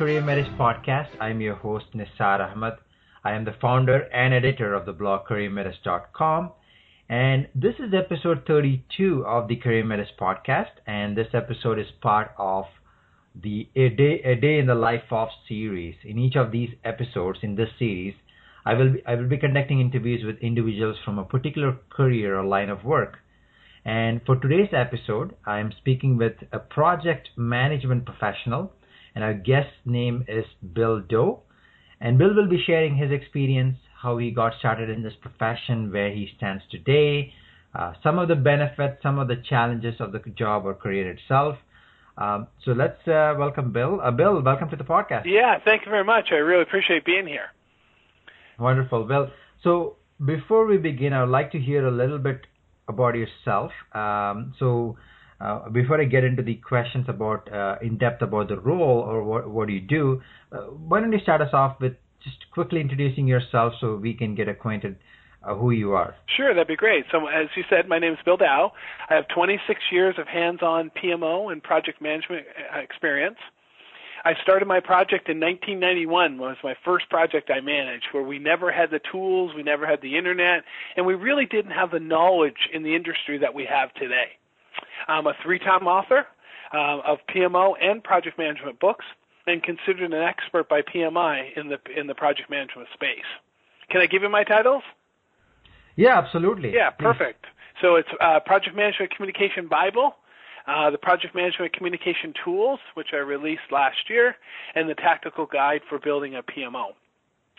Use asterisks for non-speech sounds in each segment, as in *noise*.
Career Metis podcast. I'm your host, Nisar Ahmed. I am the founder and editor of the blog CareerMetis.com. And this is episode 32 of the Career Metis podcast. And this episode is part of the A Day, A Day in the Life of series. In each of these episodes in this series, I will be, I will be conducting interviews with individuals from a particular career or line of work. And for today's episode, I am speaking with a project management professional, and our guest name is Bill Dow. And Bill will be sharing his experience, how he got started in this profession, where he stands today, uh, some of the benefits, some of the challenges of the job or career itself. Um, so let's uh, welcome Bill. Uh, Bill, welcome to the podcast. Yeah, thank you very much. I really appreciate being here. Wonderful. Bill. so before we begin, I would like to hear a little bit about yourself. Um, so uh, before I get into the questions about uh, in depth about the role or what what do you do, uh, why don't you start us off with just quickly introducing yourself so we can get acquainted uh, who you are. Sure, that'd be great. So, as you said, my name is Bill Dow. I have 26 years of hands-on PMO and project management uh, experience. I started my project in 1991 was my first project I managed where we never had the tools, we never had the internet, and we really didn't have the knowledge in the industry that we have today. I'm a three-time author uh, of PMO and project management books and considered an expert by PMI in the in the project management space. Can I give you my titles? Yeah, absolutely. Yeah, perfect. So it's uh, Project Management Communication Bible, uh, the Project Management Communication Tools, which I released last year, and the Tactical Guide for Building a PMO.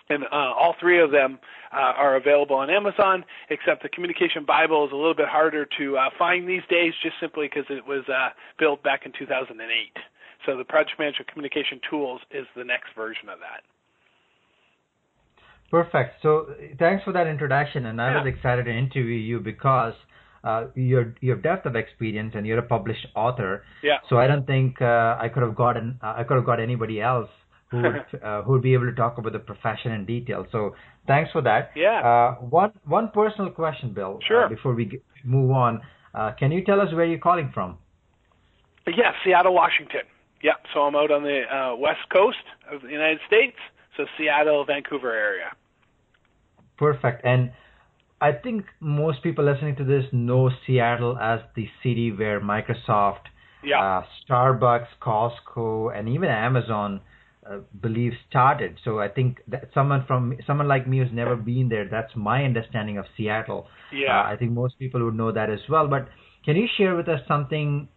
And uh, all three of them uh, are available on Amazon, except the Communication Bible is a little bit harder to uh, find these days just simply because it was uh, built back in 2008. So the Project Management Communication Tools is the next version of that. Perfect. So thanks for that introduction, and I Yeah. was excited to interview you because uh, your your depth of experience and you're a published author. Yeah. So I don't think uh, I could have gotten uh, I could have got anybody else who would *laughs* uh, who would be able to talk about the profession in detail. So thanks for that. Yeah. Uh, one one personal question, Bill. Sure. Uh, before we g- move on, uh, can you tell us where you're calling from? Yeah, Seattle, Washington. Yeah, so I'm out on the uh, west coast of the United States, so Seattle, Vancouver area. Perfect. And I think most people listening to this know Seattle as the city where Microsoft, Yeah. uh, Starbucks, Costco, and even Amazon uh, believe started. So I think that someone from someone like me who's never been there, that's my understanding of Seattle. Yeah. Uh, I think most people would know that as well. But can you share with us something,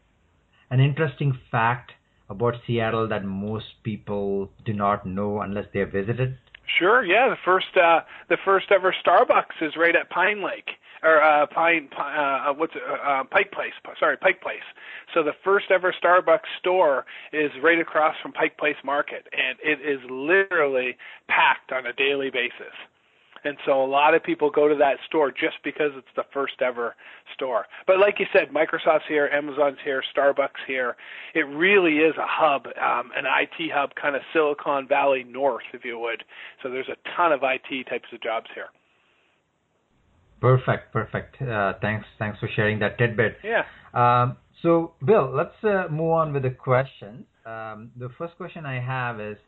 an interesting fact about Seattle that most people do not know unless they have visited? Sure, yeah. The first uh the first ever Starbucks is right at Pine Lake or uh Pine uh what's it, uh, uh Pike Place. Sorry, Pike Place. So the first ever Starbucks store is right across from Pike Place Market and it is literally packed on a daily basis. And so a lot of people go to that store just because it's the first ever store. But like you said, Microsoft's here, Amazon's here, Starbucks here. It really is a hub, um, an IT hub, kind of Silicon Valley North, if you would. So there's a ton of IT types of jobs here. Perfect, perfect. Uh, thanks, thanks for sharing that tidbit. Yeah. Um, so, Bill, let's uh, move on with the questions. Um, the first question I have is,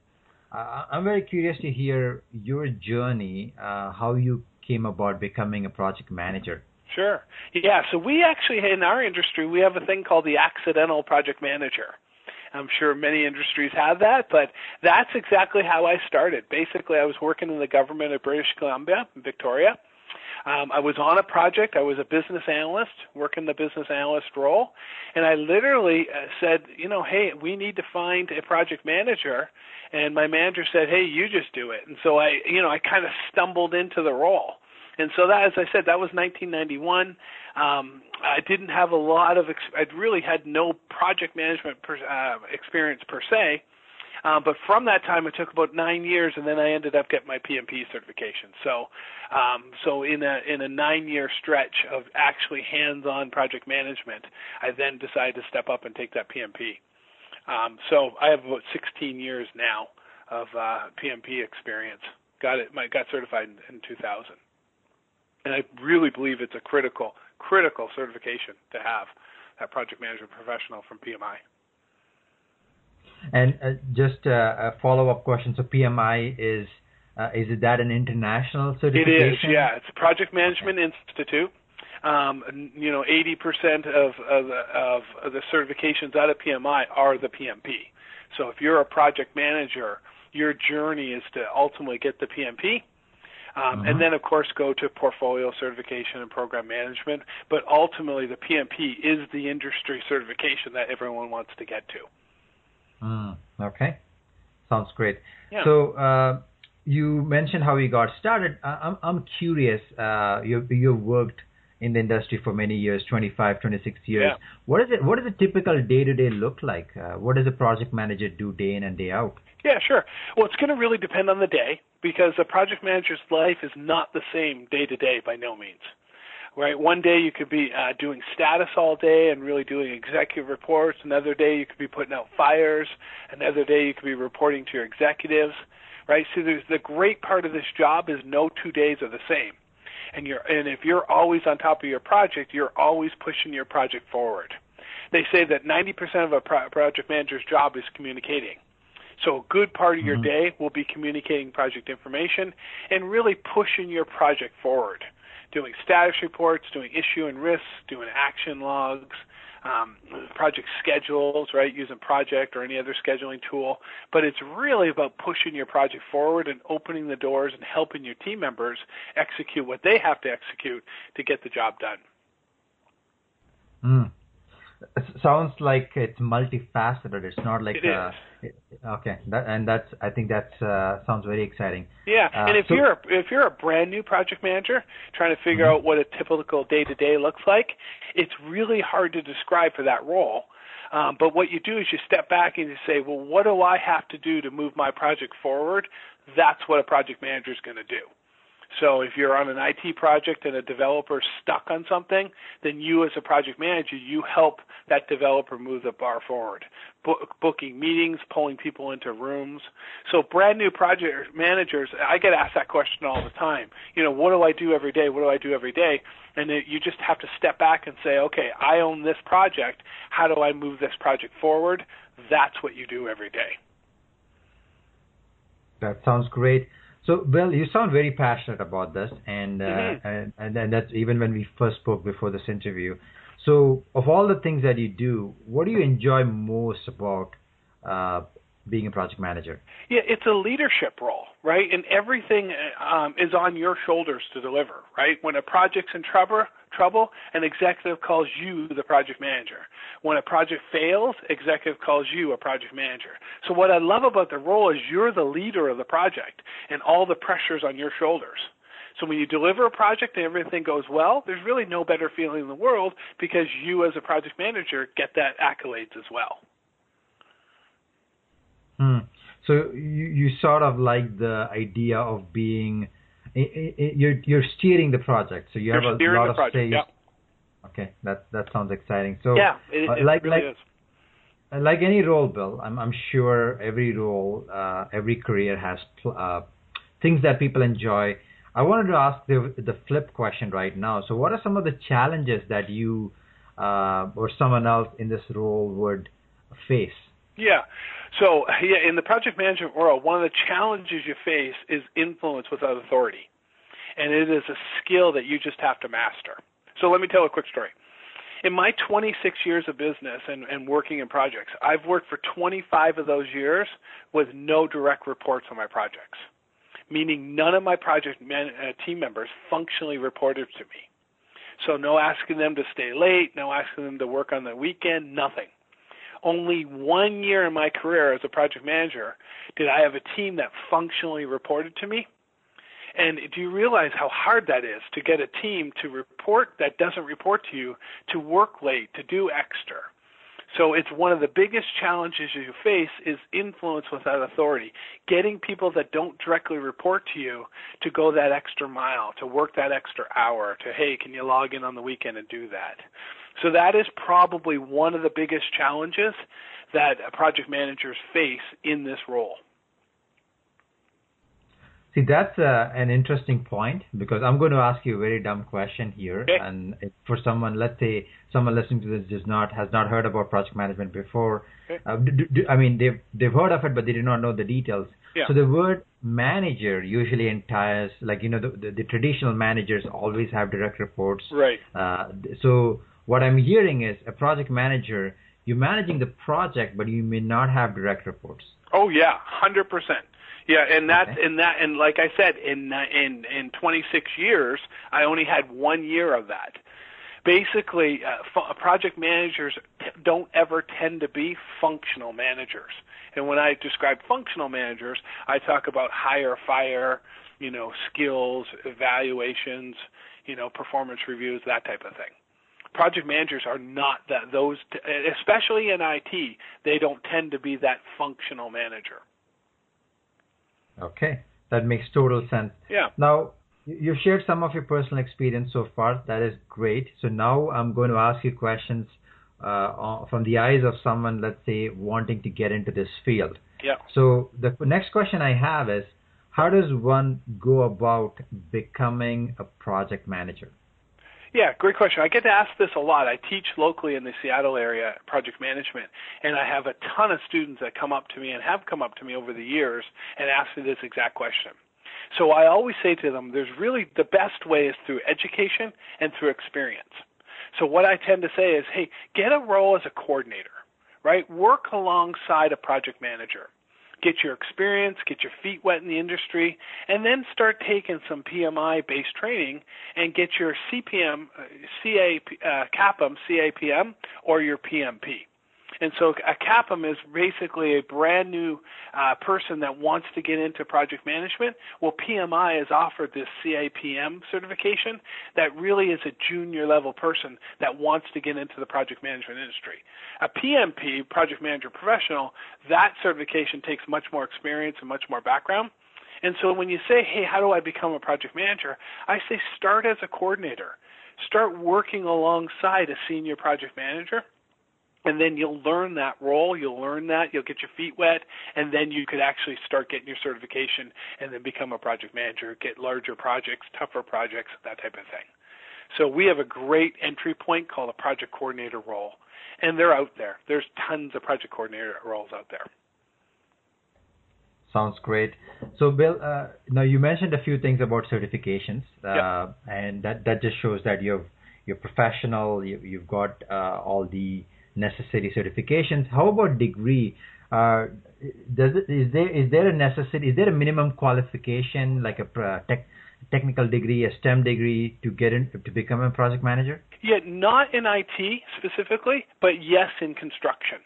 uh, I'm very curious to hear your journey, uh, how you came about becoming a project manager. Sure. Yeah, so we actually in our industry we have a thing called the accidental project manager. I'm sure many industries have that, but that's exactly how I started. Basically, I was working in the government of British Columbia, Victoria. Um, I was on a project. I was a business analyst, working the business analyst role, and I literally uh, said, you know, hey, we need to find a project manager. And my manager said, hey, you just do it. And so I, you know, I kind of stumbled into the role. And so that, as I said, that was 1991. Um, I didn't have a lot of, ex- I'd really had no project management per, uh, experience per se. Um, but from that time, it took about nine years, and then I ended up getting my PMP certification. So, um, so in a in a nine-year stretch of actually hands-on project management, I then decided to step up and take that PMP. Um, so I have about 16 years now of uh, PMP experience. Got it. My got certified in, in 2000, and I really believe it's a critical critical certification to have that project management professional from PMI. And uh, just uh, a follow-up question. So PMI is uh, is it that an international certification? It is. Yeah, it's Project Management Institute. Um, you know, 80% of, of, of, the certifications out of PMI are the PMP. So if you're a project manager, your journey is to ultimately get the PMP. Um, mm-hmm. And then, of course, go to portfolio certification and program management. But ultimately, the PMP is the industry certification that everyone wants to get to. Mm, okay, sounds great. Yeah. So uh, you mentioned how you got started. I'm I'm curious. Uh, you you've worked in the industry for many years 25 26 years yeah. what is it what does a typical day to day look like uh, what does a project manager do day in and day out yeah sure well it's going to really depend on the day because a project manager's life is not the same day to day by no means right one day you could be uh, doing status all day and really doing executive reports another day you could be putting out fires another day you could be reporting to your executives right so there's the great part of this job is no two days are the same and you're and if you're always on top of your project, you're always pushing your project forward. They say that 90% of a pro- project manager's job is communicating. So a good part of your mm-hmm. day will be communicating project information and really pushing your project forward, doing status reports, doing issue and risks, doing action logs, um, project schedules, right, using project or any other scheduling tool. But it's really about pushing your project forward and opening the doors and helping your team members execute what they have to execute to get the job done. Mm. It sounds like it's multifaceted. It's not like it uh, it, okay, that, and that's I think that uh, sounds very exciting. Yeah, uh, and if so, you're a, if you're a brand new project manager trying to figure mm-hmm. out what a typical day to day looks like, it's really hard to describe for that role. Um, but what you do is you step back and you say, well, what do I have to do to move my project forward? That's what a project manager is going to do. So if you're on an IT project and a developer stuck on something, then you as a project manager, you help that developer move the bar forward. Book, booking meetings, pulling people into rooms. So brand new project managers, I get asked that question all the time. You know, what do I do every day? What do I do every day? And it, you just have to step back and say, okay, I own this project. How do I move this project forward? That's what you do every day. That sounds great. So, Bill, you sound very passionate about this, and, uh, mm-hmm. and and and that's even when we first spoke before this interview. So, of all the things that you do, what do you enjoy most about uh, being a project manager? Yeah, it's a leadership role, right? And everything um, is on your shoulders to deliver, right? When a project's in trouble, trouble, an executive calls you the project manager. When a project fails, executive calls you a project manager. So what I love about the role is you're the leader of the project and all the pressure's on your shoulders. So when you deliver a project and everything goes well, there's really no better feeling in the world because you as a project manager get that accolades as well. Hmm. So you, you sort of like the idea of being you're you're steering the project, so you you're have a lot of project, say. Yeah. Okay, that that sounds exciting. So yeah, it, uh, like really like is. Uh, like any role, Bill, I'm I'm sure every role, uh, every career has uh, things that people enjoy. I wanted to ask the the flip question right now. So, what are some of the challenges that you uh, or someone else in this role would face? Yeah. So, yeah, in the project management world, one of the challenges you face is influence without authority. And it is a skill that you just have to master. So, let me tell a quick story. In my 26 years of business and, and working in projects, I've worked for 25 of those years with no direct reports on my projects, meaning none of my project man, uh, team members functionally reported to me. So, no asking them to stay late, no asking them to work on the weekend, nothing only one year in my career as a project manager did I have a team that functionally reported to me. And do you realize how hard that is to get a team to report that doesn't report to you, to work late, to do extra? So it's one of the biggest challenges you face is influence without authority. Getting people that don't directly report to you to go that extra mile, to work that extra hour, to hey, can you log in on the weekend and do that? So that is probably one of the biggest challenges that project managers face in this role. See, that's uh, an interesting point because I'm going to ask you a very dumb question here. Okay. And for someone, let's say someone listening to this does not has not heard about project management before. Okay. Uh, do, do, I mean, they've they've heard of it, but they do not know the details. Yeah. So the word manager usually entails, like you know, the, the, the traditional managers always have direct reports. Right. Uh, so what I'm hearing is a project manager, you're managing the project, but you may not have direct reports. Oh yeah, hundred percent. Yeah, and that's Okay. and that and like I said, in in in 26 years, I only had one year of that. Basically, uh, fu- project managers t- don't ever tend to be functional managers. And when I describe functional managers, I talk about hire, fire, you know, skills, evaluations, you know, performance reviews, that type of thing. Project managers are not that those, t- especially in IT, they don't tend to be that functional manager. Okay, that makes total sense. Yeah. Now, you- you've shared some of your personal experience so far. That is great. So now I'm going to ask you questions uh, from the eyes of someone, let's say, wanting to get into this field. Yeah. So the next question I have is, how does one go about becoming a project manager? Yeah, great question. I get to ask this a lot. I teach locally in the Seattle area project management, and I have a ton of students that come up to me and have come up to me over the years and ask me this exact question. So I always say to them, there's really the best way is through education and through experience. So what I tend to say is, hey, get a role as a coordinator, right? Work alongside a project manager. Get your experience, get your feet wet in the industry, and then start taking some PMI based training and get your CPM, uh, CA, uh, CAPM, CAPM, or your PMP. And so a CAPM is basically a brand new uh, person that wants to get into project management. Well, PMI has offered this CAPM certification that really is a junior level person that wants to get into the project management industry. A PMP, project manager professional, that certification takes much more experience and much more background. And so when you say, hey, how do I become a project manager? I say start as a coordinator. Start working alongside a senior project manager and then you'll learn that role, you'll learn that, you'll get your feet wet, and then you could actually start getting your certification and then become a project manager, get larger projects, tougher projects, that type of thing. So we have a great entry point called a project coordinator role, and they're out there. There's tons of project coordinator roles out there. Sounds great. So, Bill, uh, now you mentioned a few things about certifications, uh, Yep. and that that just shows that you're you're professional. You, you've got uh, all the necessary certifications. How about degree? Uh, does it, is there is there a necessity? Is there a minimum qualification like a tech, technical degree, a STEM degree to get in to become a project manager? Yeah, not in IT specifically, but yes in construction.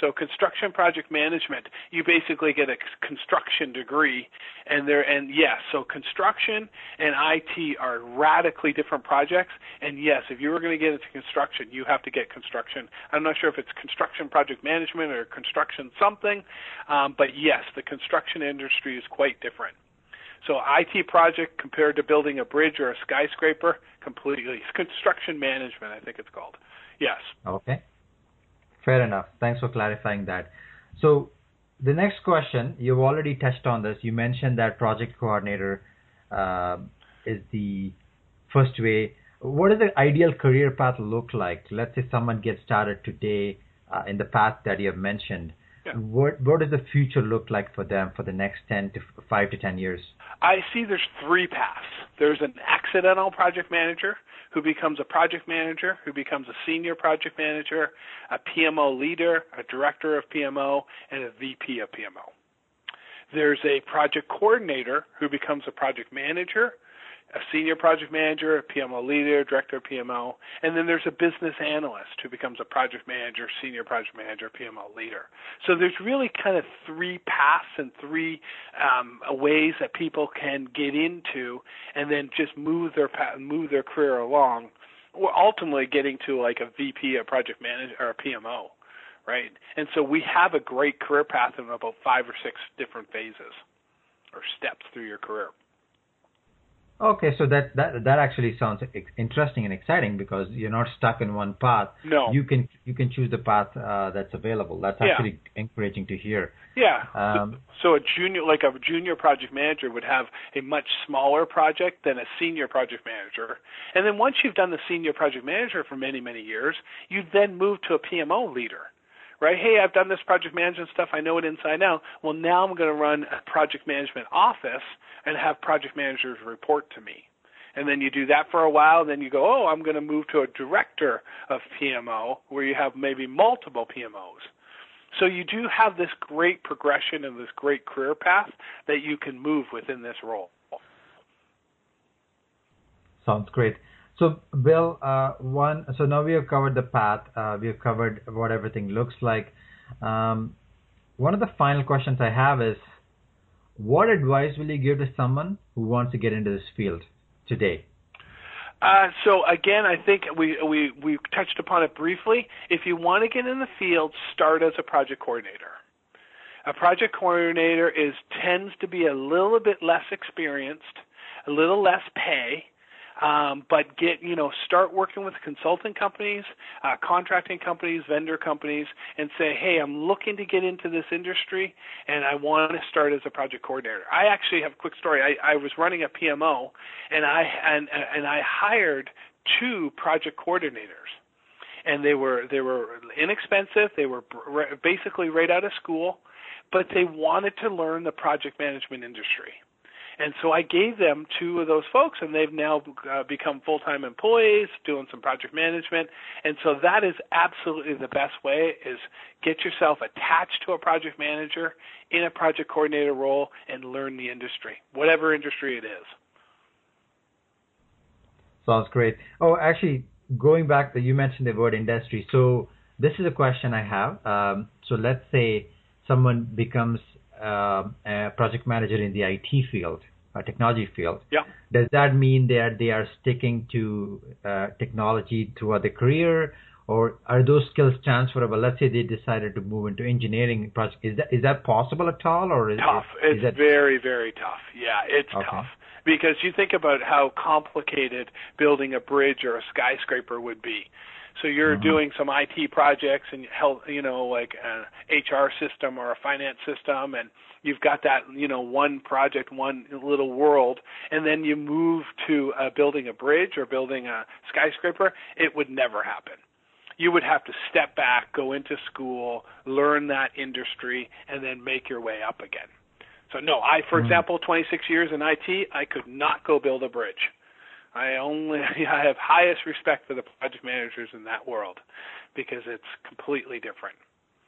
So construction project management, you basically get a construction degree, and there and yes, so construction and IT are radically different projects. And yes, if you were going to get into construction, you have to get construction. I'm not sure if it's construction project management or construction something, um, but yes, the construction industry is quite different. So IT project compared to building a bridge or a skyscraper, completely construction management, I think it's called. Yes. Okay. Fair enough. Thanks for clarifying that. So the next question, you've already touched on this. You mentioned that project coordinator uh, is the first way. What does the ideal career path look like? Let's say someone gets started today uh, in the path that you have mentioned. Yeah. What what does the future look like for them for the next 10 to 5 to 10 years? I see there's three paths. There's an accidental project manager who becomes a project manager, who becomes a senior project manager, a PMO leader, a director of PMO, and a VP of PMO. There's a project coordinator who becomes a project manager, a senior project manager, a PMO leader, director of PMO, and then there's a business analyst who becomes a project manager, senior project manager, PMO leader. So there's really kind of three paths and three um, ways that people can get into, and then just move their path, move their career along, ultimately getting to like a VP, a project manager, or a PMO, right? And so we have a great career path in about five or six different phases or steps through your career. Okay, so that that that actually sounds interesting and exciting because you're not stuck in one path. No. You can you can choose the path uh, that's available. That's Yeah. actually encouraging to hear. Yeah. Um, so, so a junior, like a junior project manager, would have a much smaller project than a senior project manager. And then once you've done the senior project manager for many, many years, you then move to a PMO leader. Right? Hey, I've done this project management stuff. I know it inside out. Well, now I'm going to run a project management office and have project managers report to me. And then you do that for a while, and then you go, oh, I'm going to move to a director of PMO where you have maybe multiple PMOs. So you do have this great progression and this great career path that you can move within this role. Sounds great. So, Bill, uh, one. So now we have covered the path. Uh, we have covered what everything looks like. Um, one of the final questions I have is, what advice will you give to someone who wants to get into this field today? Uh, so again, I think we we we touched upon it briefly. If you want to get in the field, start as a project coordinator. A project coordinator is tends to be a little bit less experienced, a little less pay, um, but get you know start working with consulting companies, uh, contracting companies, vendor companies, and say, hey, I'm looking to get into this industry, and I want to start as a project coordinator. I actually have a quick story. I, I was running a PMO, and I and and I hired two project coordinators and they were they were inexpensive. They were basically right out of school, but they wanted to learn the project management industry. And so I gave them two of those folks, and they've now uh, become full-time employees doing some project management. And so that is absolutely the best way: is get yourself attached to a project manager in a project coordinator role and learn the industry, whatever industry it is. Sounds great. Oh, actually, going back, that you mentioned the word industry. So this is a question I have. Um, so let's say someone becomes project manager in the IT field, a technology field. Yeah. Does that mean that they are sticking to uh, technology throughout their career, or are those skills transferable? Let's say they decided to move into engineering project. Is that is that possible at all, or is tough? Is, it's that, very very tough. Yeah, it's Okay. tough because you think about how complicated building a bridge or a skyscraper would be. So you're Mhm. doing some IT projects and help, you know, like an HR system or a finance system, and you've got that, you know, one project, one little world, and then you move to uh, building a bridge or building a skyscraper. It would never happen. You would have to step back, go into school, learn that industry, and then make your way up again. So no, I, for Mhm. example, 26 years in IT, I could not go build a bridge. I only *laughs* I have highest respect for the project managers in that world because it's completely different.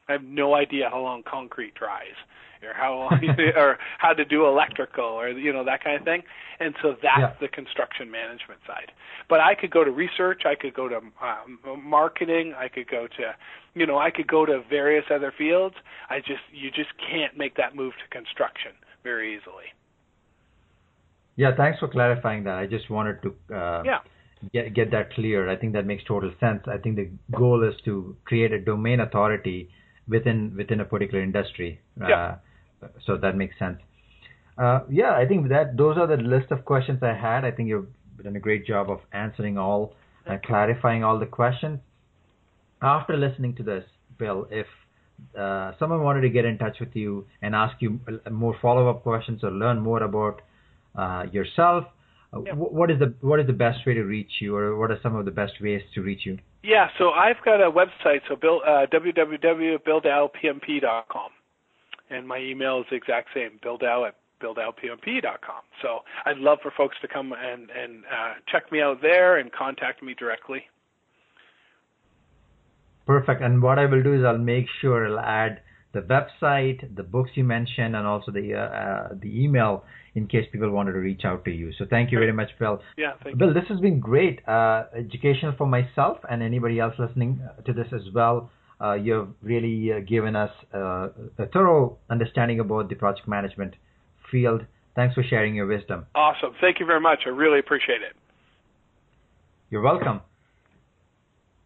I have no idea how long concrete dries or how long *laughs* *laughs* or how to do electrical or you know that kind of thing. And so that's Yeah. the construction management side. But I could go to research, I could go to um, marketing, I could go to you know, I could go to various other fields. I just you just can't make that move to construction very easily. Yeah, thanks for clarifying that. I just wanted to uh, Yeah. get get that clear. I think that makes total sense. I think the goal is to create a domain authority within within a particular industry. Yeah. Uh, so that makes sense. Uh, yeah, I think that those are the list of questions I had. I think you've done a great job of answering all, uh, clarifying all the questions. After listening to this, Bill, if uh, someone wanted to get in touch with you and ask you uh, more follow-up questions or learn more about uh, yourself, uh, Yeah. what is the what is the best way to reach you, or what are some of the best ways to reach you? Yeah, so I've got a website, so Bill, uh, www.billdow.pmp.com. And my email is the exact same, billdow at billdow.pmp.com. So I'd love for folks to come and, and uh, check me out there and contact me directly. Perfect. And what I will do is I'll make sure I'll add the website, the books you mentioned, and also the uh, uh, the email in case people wanted to reach out to you. So thank you very much, Bill. Yeah, thank you. Bill, this has been great, uh, educational for myself and anybody else listening to this as well. Uh, you've really uh, given us uh, a thorough understanding about the project management field. Thanks for sharing your wisdom. Awesome. Thank you very much. I really appreciate it. You're welcome.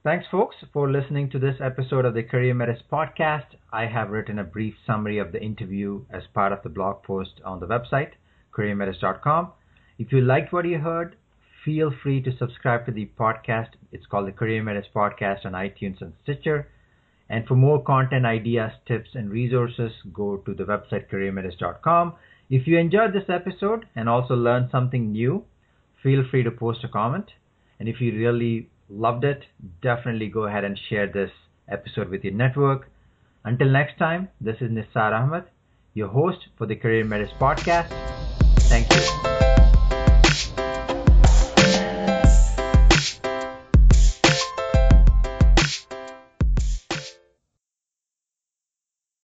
Thanks, folks, for listening to this episode of the Career Metis podcast. I have written a brief summary of the interview as part of the blog post on the website, careermetis.com. If you liked what you heard, feel free to subscribe to the podcast. It's called the Career Metis Podcast on iTunes and Stitcher. And for more content, ideas, tips, and resources, go to the website careermetis.com. If you enjoyed this episode and also learned something new, feel free to post a comment. And if you really loved it, definitely go ahead and share this episode with your network. Until next time, this is Nisar Ahmed, your host for the Career Metis podcast. Thank you.